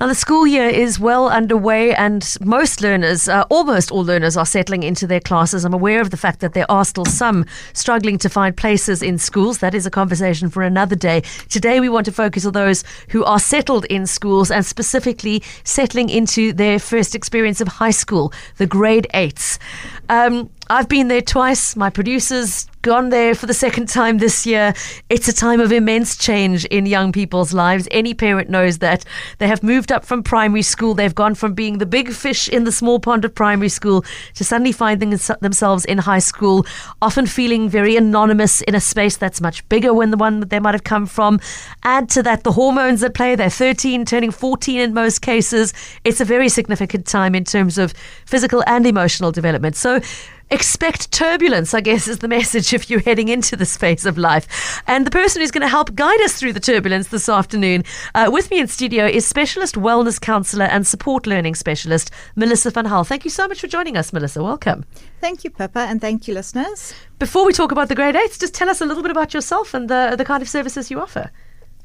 Now, the school year is well underway, and most learners, uh, almost all learners, are settling into their classes. I'm aware of the fact that there are still some struggling to find places in schools. That is a conversation for another day. Today, we want to focus on those who are settled in schools and specifically settling into their first experience of high school, the grade eights. Um, I've been there twice. My producers gone there for the second time this year. It's a time of immense change in young people's lives. Any parent knows that. They have moved up from primary school. They've gone from being the big fish in the small pond of primary school to suddenly finding themselves in high school, often feeling very anonymous in a space that's much bigger than the one that they might have come from. Add to that the hormones that play. They're 13, turning 14 in most cases. It's a very significant time in terms of physical and emotional development. So, expect turbulence, I guess, is the message if you're heading into this phase of life. And the person who's going to help guide us through the turbulence this afternoon uh, with me in studio is specialist wellness counselor and support learning specialist, Melissa van Hal. Thank you so much for joining us, Melissa. Welcome. Thank you, Pippa, and thank you, listeners. Before we talk about the grade eights, just tell us a little bit about yourself and the, the kind of services you offer.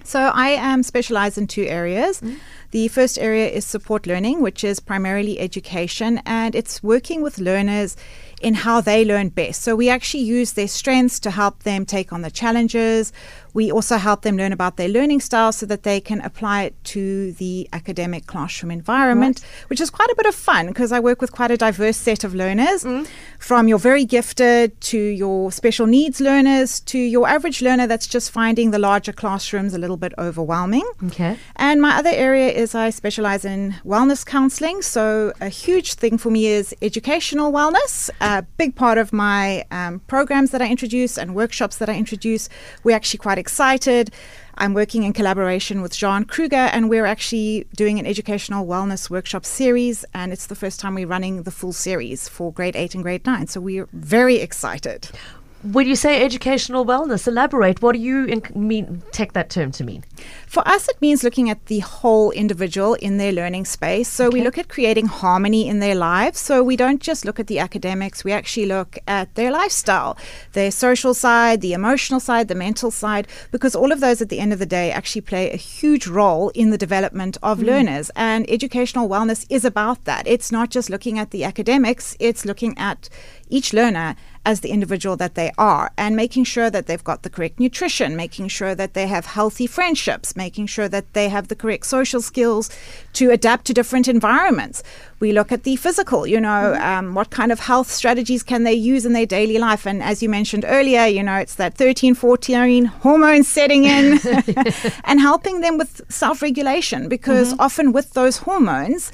So, I am specialized in two areas. Mm-hmm. The first area is support learning, which is primarily education, and it's working with learners in how they learn best. So we actually use their strengths to help them take on the challenges. We also help them learn about their learning style so that they can apply it to the academic classroom environment, right. which is quite a bit of fun because I work with quite a diverse set of learners mm. from your very gifted to your special needs learners to your average learner that's just finding the larger classrooms a little bit overwhelming. Okay. And my other area is I specialize in wellness counseling. So a huge thing for me is educational wellness. A big part of my um, programs that I introduce and workshops that I introduce, We're actually quite excited. I'm working in collaboration with Jean Kruger, and we're actually doing an educational wellness workshop series. And it's the first time we're running the full series for grade eight and grade nine. So we're very excited. When you say educational wellness, elaborate. What do you mean? Take that term to mean. For us, it means looking at the whole individual in their learning space. So okay. we look at creating harmony in their lives. So we don't just look at the academics, we actually look at their lifestyle, their social side, the emotional side, the mental side, because all of those at the end of the day actually play a huge role in the development of mm. learners. And educational wellness is about that. It's not just looking at the academics, it's looking at each learner as the individual that they are and making sure that they've got the correct nutrition, making sure that they have healthy friendships, making sure that they have the correct social skills to adapt to different environments. We look at the physical, you know, mm-hmm. um, what kind of health strategies can they use in their daily life? And as you mentioned earlier, you know, it's that 13, 14 hormones setting in and helping them with self regulation because mm-hmm. often with those hormones,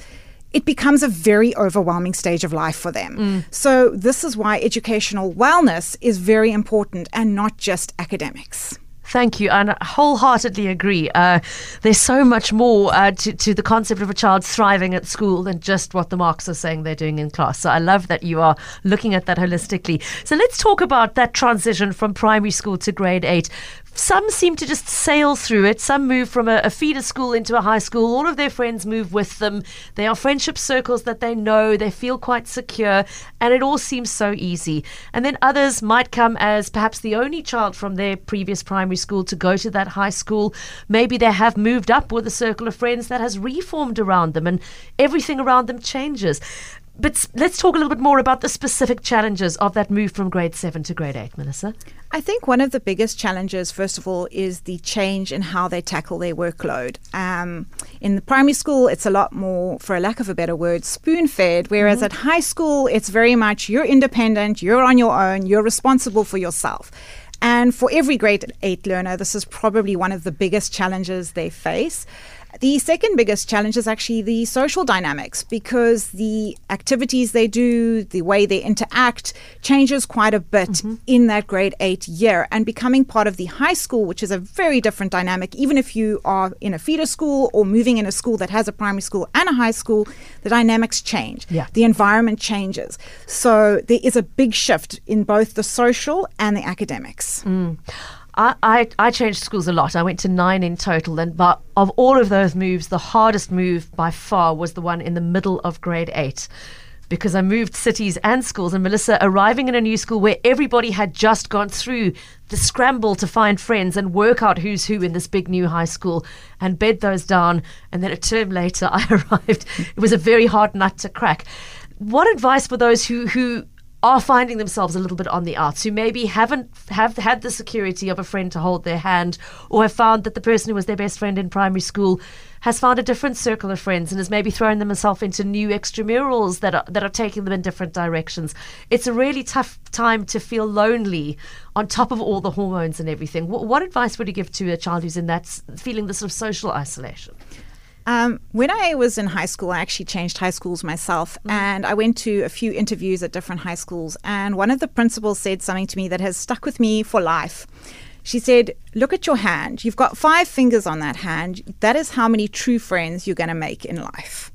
it becomes a very overwhelming stage of life for them. Mm. So, this is why educational wellness is very important and not just academics. Thank you, and I wholeheartedly agree. Uh, there's so much more uh, to, to the concept of a child thriving at school than just what the marks are saying they're doing in class. So I love that you are looking at that holistically. So let's talk about that transition from primary school to grade eight some seem to just sail through it. Some move from a, a, feeder school into a high school. All of their friends move with them. They are friendship circles that they know. They feel quite secure, and it all seems so easy. And then others might come as perhaps the only child from their previous primary school to go to that high school. Maybe they have moved up with a circle of friends that has reformed around them, and everything around them changes. But let's talk a little bit more about the specific challenges of that move from grade seven to grade eight, Melissa. I think one of the biggest challenges, first of all, is the change in how they tackle their workload. Um, in the primary school, it's a lot more, for a lack of a better word, spoon fed, whereas mm-hmm. at high school, it's very much you're independent, you're on your own, you're responsible for yourself. And for every grade eight learner, this is probably one of the biggest challenges they face. The second biggest challenge is actually the social dynamics because the activities they do, the way they interact changes quite a bit mm-hmm. in that grade eight year. And becoming part of the high school, which is a very different dynamic, even if you are in a feeder school or moving in a school that has a primary school and a high school, the dynamics change. Yeah. The environment changes. So there is a big shift in both the social and the academics. Mm. I, I, changed schools a lot. I went to nine in total, and but of all of those moves, the hardest move by far was the one in the middle of grade eight because I moved cities and schools. And Melissa, arriving in a new school where everybody had just gone through the scramble to find friends and work out who's who in this big new high school and bed those down. And then a term later, I arrived. It was a very hard nut to crack. What advice for those who, who are finding themselves a little bit on the outs, who maybe haven't have had the security of a friend to hold their hand, or have found that the person who was their best friend in primary school has found a different circle of friends and has maybe thrown themselves into new extramurals that are that are taking them in different directions. It's a really tough time to feel lonely on top of all the hormones and everything. What, what advice would you give to a child who's in that feeling the sort of social isolation? Um, when I was in high school, I actually changed high schools myself, mm. and I went to a few interviews at different high schools. And one of the principals said something to me that has stuck with me for life. She said, Look at your hand. You've got five fingers on that hand. That is how many true friends you're going to make in life.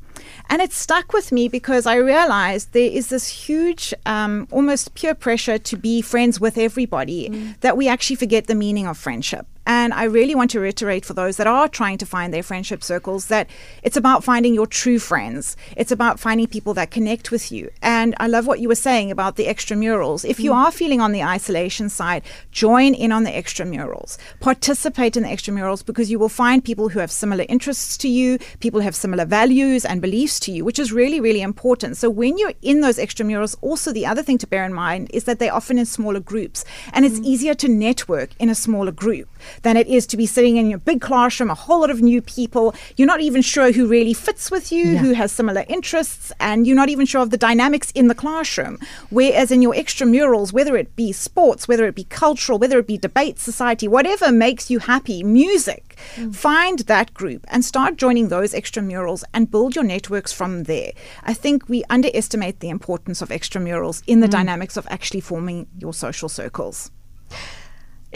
And it stuck with me because I realized there is this huge, um, almost peer pressure to be friends with everybody mm. that we actually forget the meaning of friendship. And I really want to reiterate for those that are trying to find their friendship circles that it's about finding your true friends. It's about finding people that connect with you. And I love what you were saying about the extramurals. If you mm. are feeling on the isolation side, join in on the extramurals. Participate in the extramurals because you will find people who have similar interests to you, people who have similar values and beliefs to you, which is really, really important. So when you're in those extramurals, also the other thing to bear in mind is that they're often in smaller groups and it's mm. easier to network in a smaller group than it is to be sitting in your big classroom, a whole lot of new people. You're not even sure who really fits with you, yeah. who has similar interests, and you're not even sure of the dynamics in the classroom. Whereas in your extramurals, whether it be sports, whether it be cultural, whether it be debate, society, whatever makes you happy, music, mm. find that group and start joining those extramurals and build your networks from there. I think we underestimate the importance of extramurals in the mm. dynamics of actually forming your social circles.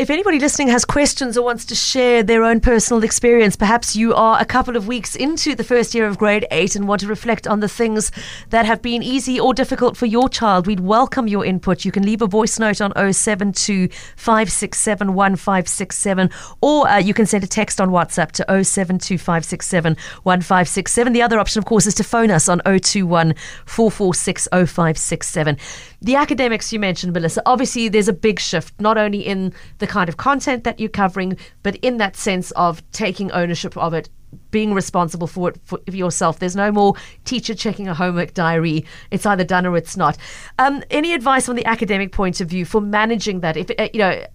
If anybody listening has questions or wants to share their own personal experience, perhaps you are a couple of weeks into the first year of grade eight and want to reflect on the things that have been easy or difficult for your child, we'd welcome your input. You can leave a voice note on 072 567 1567 or uh, you can send a text on WhatsApp to 072 567 1567. The other option, of course, is to phone us on 021 446 0567. The academics you mentioned, Melissa, obviously there's a big shift, not only in the kind of content that you're covering, but in that sense of taking ownership of it being responsible for it for yourself. There's no more teacher checking a homework diary. It's either done or it's not. Um, any advice on the academic point of view for managing that? If uh, you know,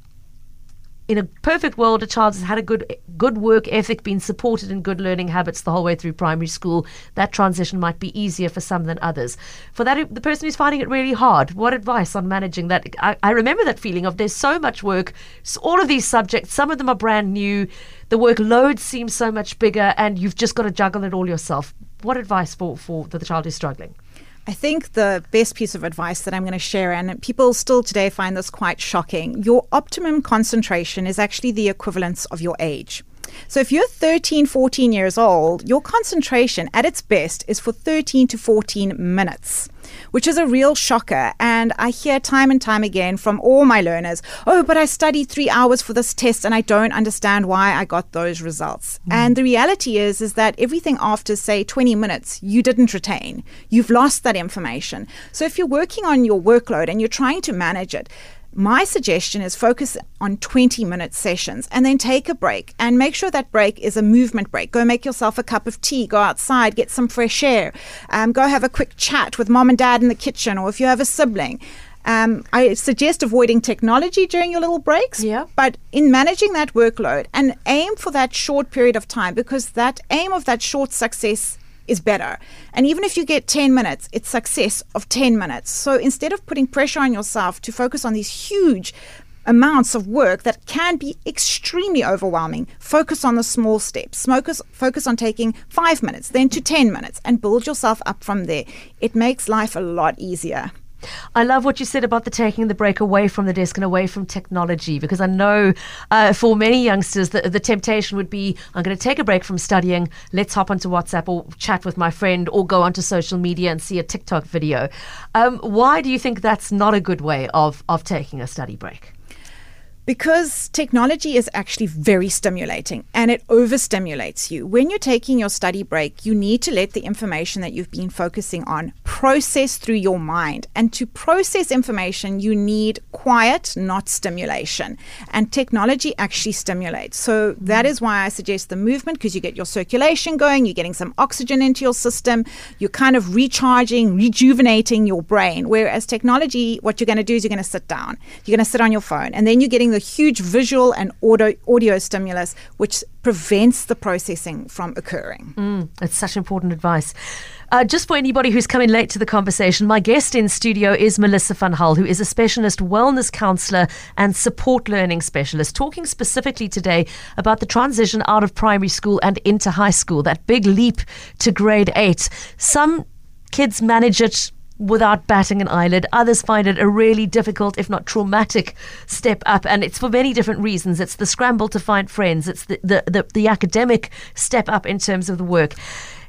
in a perfect world, a child has had a good good work ethic, been supported in good learning habits the whole way through primary school. That transition might be easier for some than others. For that, the person who's finding it really hard, what advice on managing that? I, I remember that feeling of there's so much work, all of these subjects. Some of them are brand new. The workload seems so much bigger, and you've just got to juggle it all yourself. What advice for for the child who's struggling? I think the best piece of advice that I'm going to share, and people still today find this quite shocking your optimum concentration is actually the equivalence of your age. So if you're 13, 14 years old, your concentration at its best is for 13 to 14 minutes which is a real shocker. And I hear time and time again from all my learners, oh, but I studied three hours for this test and I don't understand why I got those results. Mm. And the reality is, is that everything after, say, 20 minutes, you didn't retain. You've lost that information. So if you're working on your workload and you're trying to manage it, my suggestion is focus on 20 minute sessions and then take a break and make sure that break is a movement break. Go make yourself a cup of tea, go outside, get some fresh air, um, go have a quick chat with mom and dad in the kitchen, or if you have a sibling. Um, I suggest avoiding technology during your little breaks. Yeah. But in managing that workload and aim for that short period of time because that aim of that short success is better. And even if you get 10 minutes, it's success of 10 minutes. So instead of putting pressure on yourself to focus on these huge amounts of work that can be extremely overwhelming, focus on the small steps. Focus, focus on taking five minutes, then to 10 minutes, and build yourself up from there. It makes life a lot easier. I love what you said about the taking the break away from the desk and away from technology because I know uh, for many youngsters the, the temptation would be I'm going to take a break from studying, let's hop onto WhatsApp or chat with my friend or go onto social media and see a TikTok video. Um, why do you think that's not a good way of, of taking a study break? Because technology is actually very stimulating and it overstimulates you. When you're taking your study break, you need to let the information that you've been focusing on process through your mind. And to process information, you need quiet, not stimulation. And technology actually stimulates. So that mm. is why I suggest the movement because you get your circulation going, you're getting some oxygen into your system, you're kind of recharging, rejuvenating your brain. Whereas technology, what you're going to do is you're going to sit down, you're going to sit on your phone, and then you're getting the huge visual and audio, audio stimulus, which prevents the processing from occurring. Mm, it's such important advice. Uh, just for anybody who's coming late to the conversation, my guest in studio is Melissa van Hal, who is a specialist wellness counselor and support learning specialist, talking specifically today about the transition out of primary school and into high school, that big leap to grade eight. Some kids manage it without batting an eyelid. Others find it a really difficult, if not traumatic, step up. And it's for many different reasons. It's the scramble to find friends, it's the, the, the, the academic step up in terms of the work.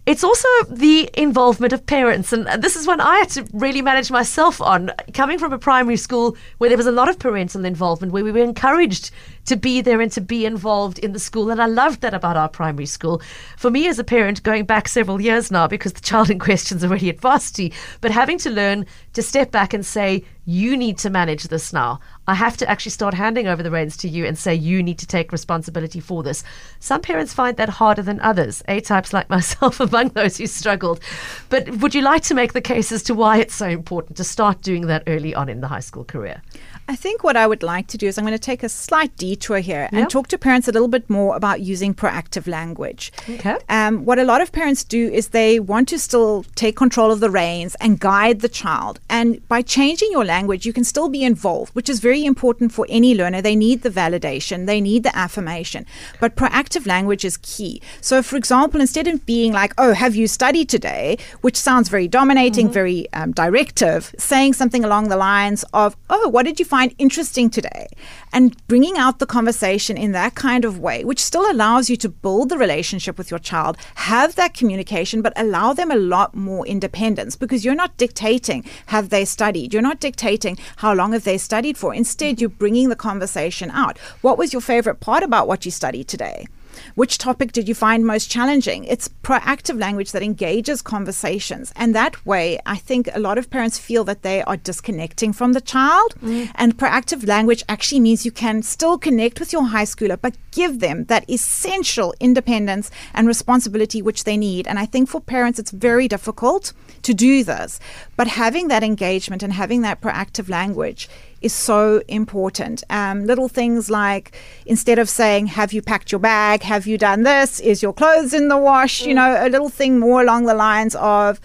It's also the involvement of parents. And this is one I had to really manage myself on. Coming from a primary school where there was a lot of parental involvement, where we were encouraged to be there and to be involved in the school. And I loved that about our primary school. For me as a parent, going back several years now, because the child in question is already at varsity, but having to learn to step back and say, you need to manage this now. I have to actually start handing over the reins to you and say, you need to take responsibility for this. Some parents find that harder than others. A types like myself among those who struggled. But would you like to make the case as to why it's so important to start doing that early on in the high school career? I think what I would like to do is I'm going to take a slight detour here and talk to parents a little bit more about using proactive language. Okay. Um, what a lot of parents do is they want to still take control of the reins and guide the child. And by changing your language, you can still be involved, which is very important for any learner. They need the validation, they need the affirmation. But proactive language is key. So, for example, instead of being like, oh, have you studied today, which sounds very dominating, mm-hmm. very um, directive, saying something along the lines of, oh, what did you find? find interesting today and bringing out the conversation in that kind of way, which still allows you to build the relationship with your child, have that communication, but allow them a lot more independence because you're not dictating have they studied. You're not dictating how long have they studied for. Instead, you're bringing the conversation out. What was your favorite part about what you studied today? Which topic did you find most challenging? It's proactive language that engages conversations. And that way, I think a lot of parents feel that they are disconnecting from the child. Mm. And proactive language actually means you can still connect with your high schooler, but give them that essential independence and responsibility which they need. And I think for parents, it's very difficult to do this. But having that engagement and having that proactive language is so important. Um, little things like instead of saying, Have you packed your bag? Have you done this? Is your clothes in the wash? Mm. You know, a little thing more along the lines of,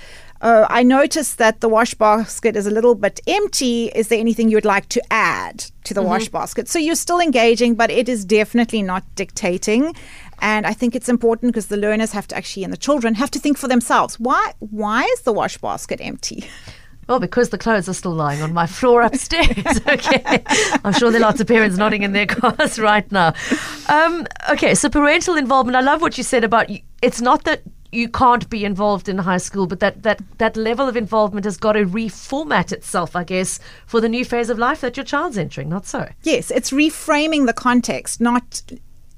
Oh, I noticed that the wash basket is a little bit empty. Is there anything you would like to add to the mm-hmm. wash basket? So you're still engaging, but it is definitely not dictating. And I think it's important because the learners have to actually, and the children have to think for themselves. Why? Why is the wash basket empty? Well, because the clothes are still lying on my floor upstairs. okay. I'm sure there are lots of parents nodding in their cars right now. Um, okay, so parental involvement. I love what you said about it's not that you can't be involved in high school, but that, that, that level of involvement has got to reformat itself, I guess, for the new phase of life that your child's entering, not so? Yes, it's reframing the context, not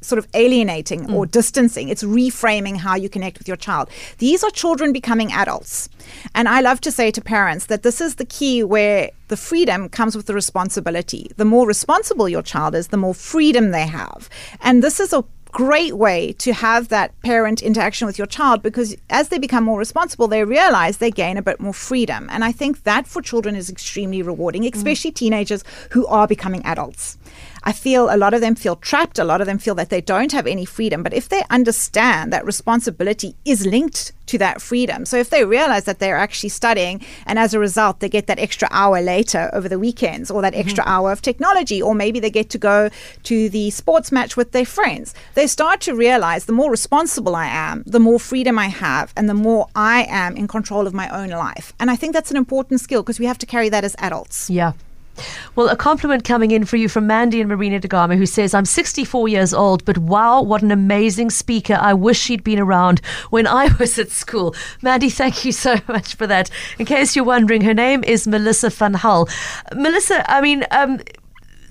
sort of alienating mm. or distancing. It's reframing how you connect with your child. These are children becoming adults. And I love to say to parents that this is the key where the freedom comes with the responsibility. The more responsible your child is, the more freedom they have. And this is a great way to have that parent interaction with your child because as they become more responsible, they realize they gain a bit more freedom. And I think that for children is extremely rewarding, especially mm. teenagers who are becoming adults. I feel a lot of them feel trapped. A lot of them feel that they don't have any freedom. But if they understand that responsibility is linked to that freedom, so if they realize that they're actually studying and as a result they get that extra hour later over the weekends or that mm-hmm. extra hour of technology, or maybe they get to go to the sports match with their friends, they start to realize the more responsible I am, the more freedom I have, and the more I am in control of my own life. And I think that's an important skill because we have to carry that as adults. Yeah. Well, a compliment coming in for you from Mandy and Marina da Gama, who says, I'm 64 years old, but wow, what an amazing speaker. I wish she'd been around when I was at school. Mandy, thank you so much for that. In case you're wondering, her name is Melissa Van Hal. Melissa, I mean, um,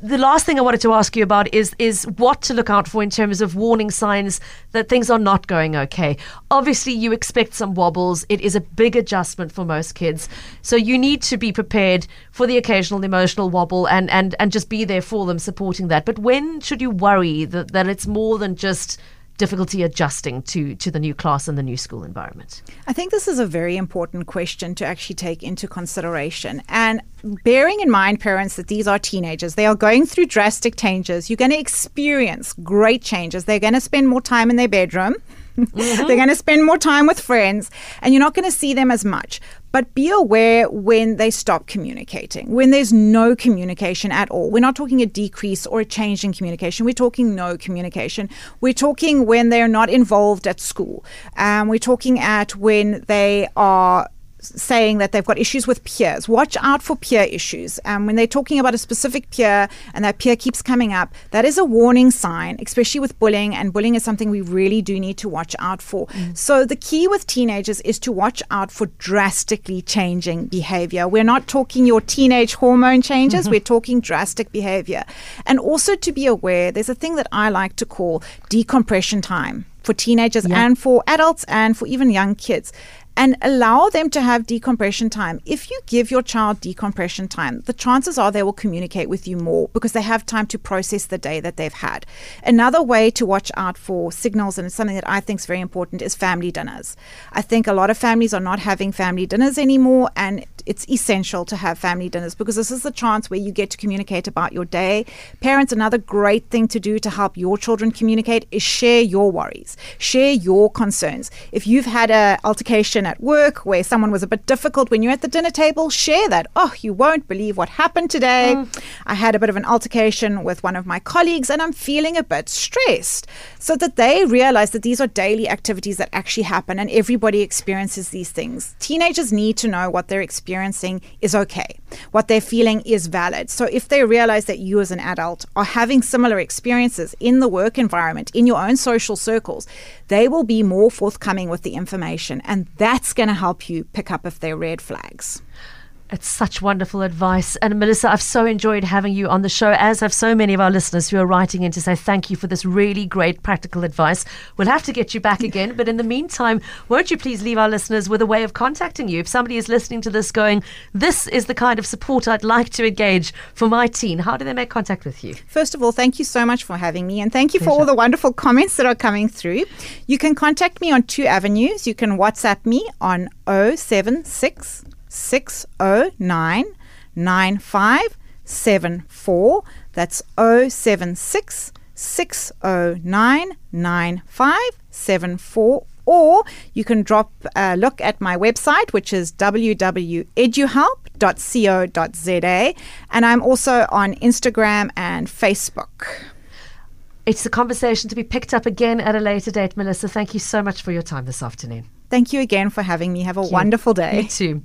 the last thing I wanted to ask you about is is what to look out for in terms of warning signs that things are not going okay. Obviously, you expect some wobbles. It is a big adjustment for most kids, so you need to be prepared for the occasional emotional wobble and and and just be there for them, supporting that. But when should you worry that that it's more than just difficulty adjusting to to the new class and the new school environment? I think this is a very important question to actually take into consideration. And bearing in mind, parents, that these are teenagers, they are going through drastic changes. You're going to experience great changes. They're going to spend more time in their bedroom. Mm-hmm. They're going to spend more time with friends, and you're not going to see them as much. But be aware when they stop communicating, when there's no communication at all. We're not talking a decrease or a change in communication. We're talking no communication. We're talking when they're not involved at school. Um, we're talking at when they are saying that they've got issues with peers. Watch out for peer issues. Um, when they're talking about a specific peer and that peer keeps coming up, that is a warning sign, especially with bullying. And bullying is something we really do need to watch out for. Mm. So the key with teenagers is to watch out for drastically changing behavior. We're not talking your teenage hormone changes, we're talking drastic behavior. And also to be aware, there's a thing that I like to call decompression time for teenagers yeah. and for adults and for even young kids and allow them to have decompression time. If you give your child decompression time, the chances are they will communicate with you more because they have time to process the day that they've had. Another way to watch out for signals, and it's something that I think is very important, is family dinners. I think a lot of families are not having family dinners anymore, and it's essential to have family dinners because this is the chance where you get to communicate about your day. Parents, another great thing to do to help your children communicate is share your worries, share your concerns. If you've had an altercation at work where someone was a bit difficult when you're at the dinner table, share that. Oh, you won't believe what happened today. Mm. I had a bit of an altercation with one of my colleagues and I'm feeling a bit stressed. So that they realize that these are daily activities that actually happen and everybody experiences these things. Teenagers need to know what they're experiencing is okay, what they're feeling is valid. So if they realize that you as an adult are having similar experiences in the work environment, in your own social circles, they will be more forthcoming with the information. And that's going to help you pick up if they're red flags. It's such wonderful advice. And Melissa, I've so enjoyed having you on the show, as have so many of our listeners who are writing in to say thank you for this really great practical advice. We'll have to get you back again. But in the meantime, won't you please leave our listeners with a way of contacting you? If somebody is listening to this going, this is the kind of support I'd like to engage for my teen, how do they make contact with you? First of all, thank you so much for having me. And thank you Pleasure. for all the wonderful comments that are coming through. You can contact me on two avenues. You can WhatsApp me on 076 609 9574. That's 076 609 9574 or you can drop a look at my website, which is www.eduhelp.co.za. And I'm also on Instagram and Facebook. It's a conversation to be picked up again at a later date, Melissa. Thank you so much for your time this afternoon. Thank you again for having me. Have a wonderful day. You too.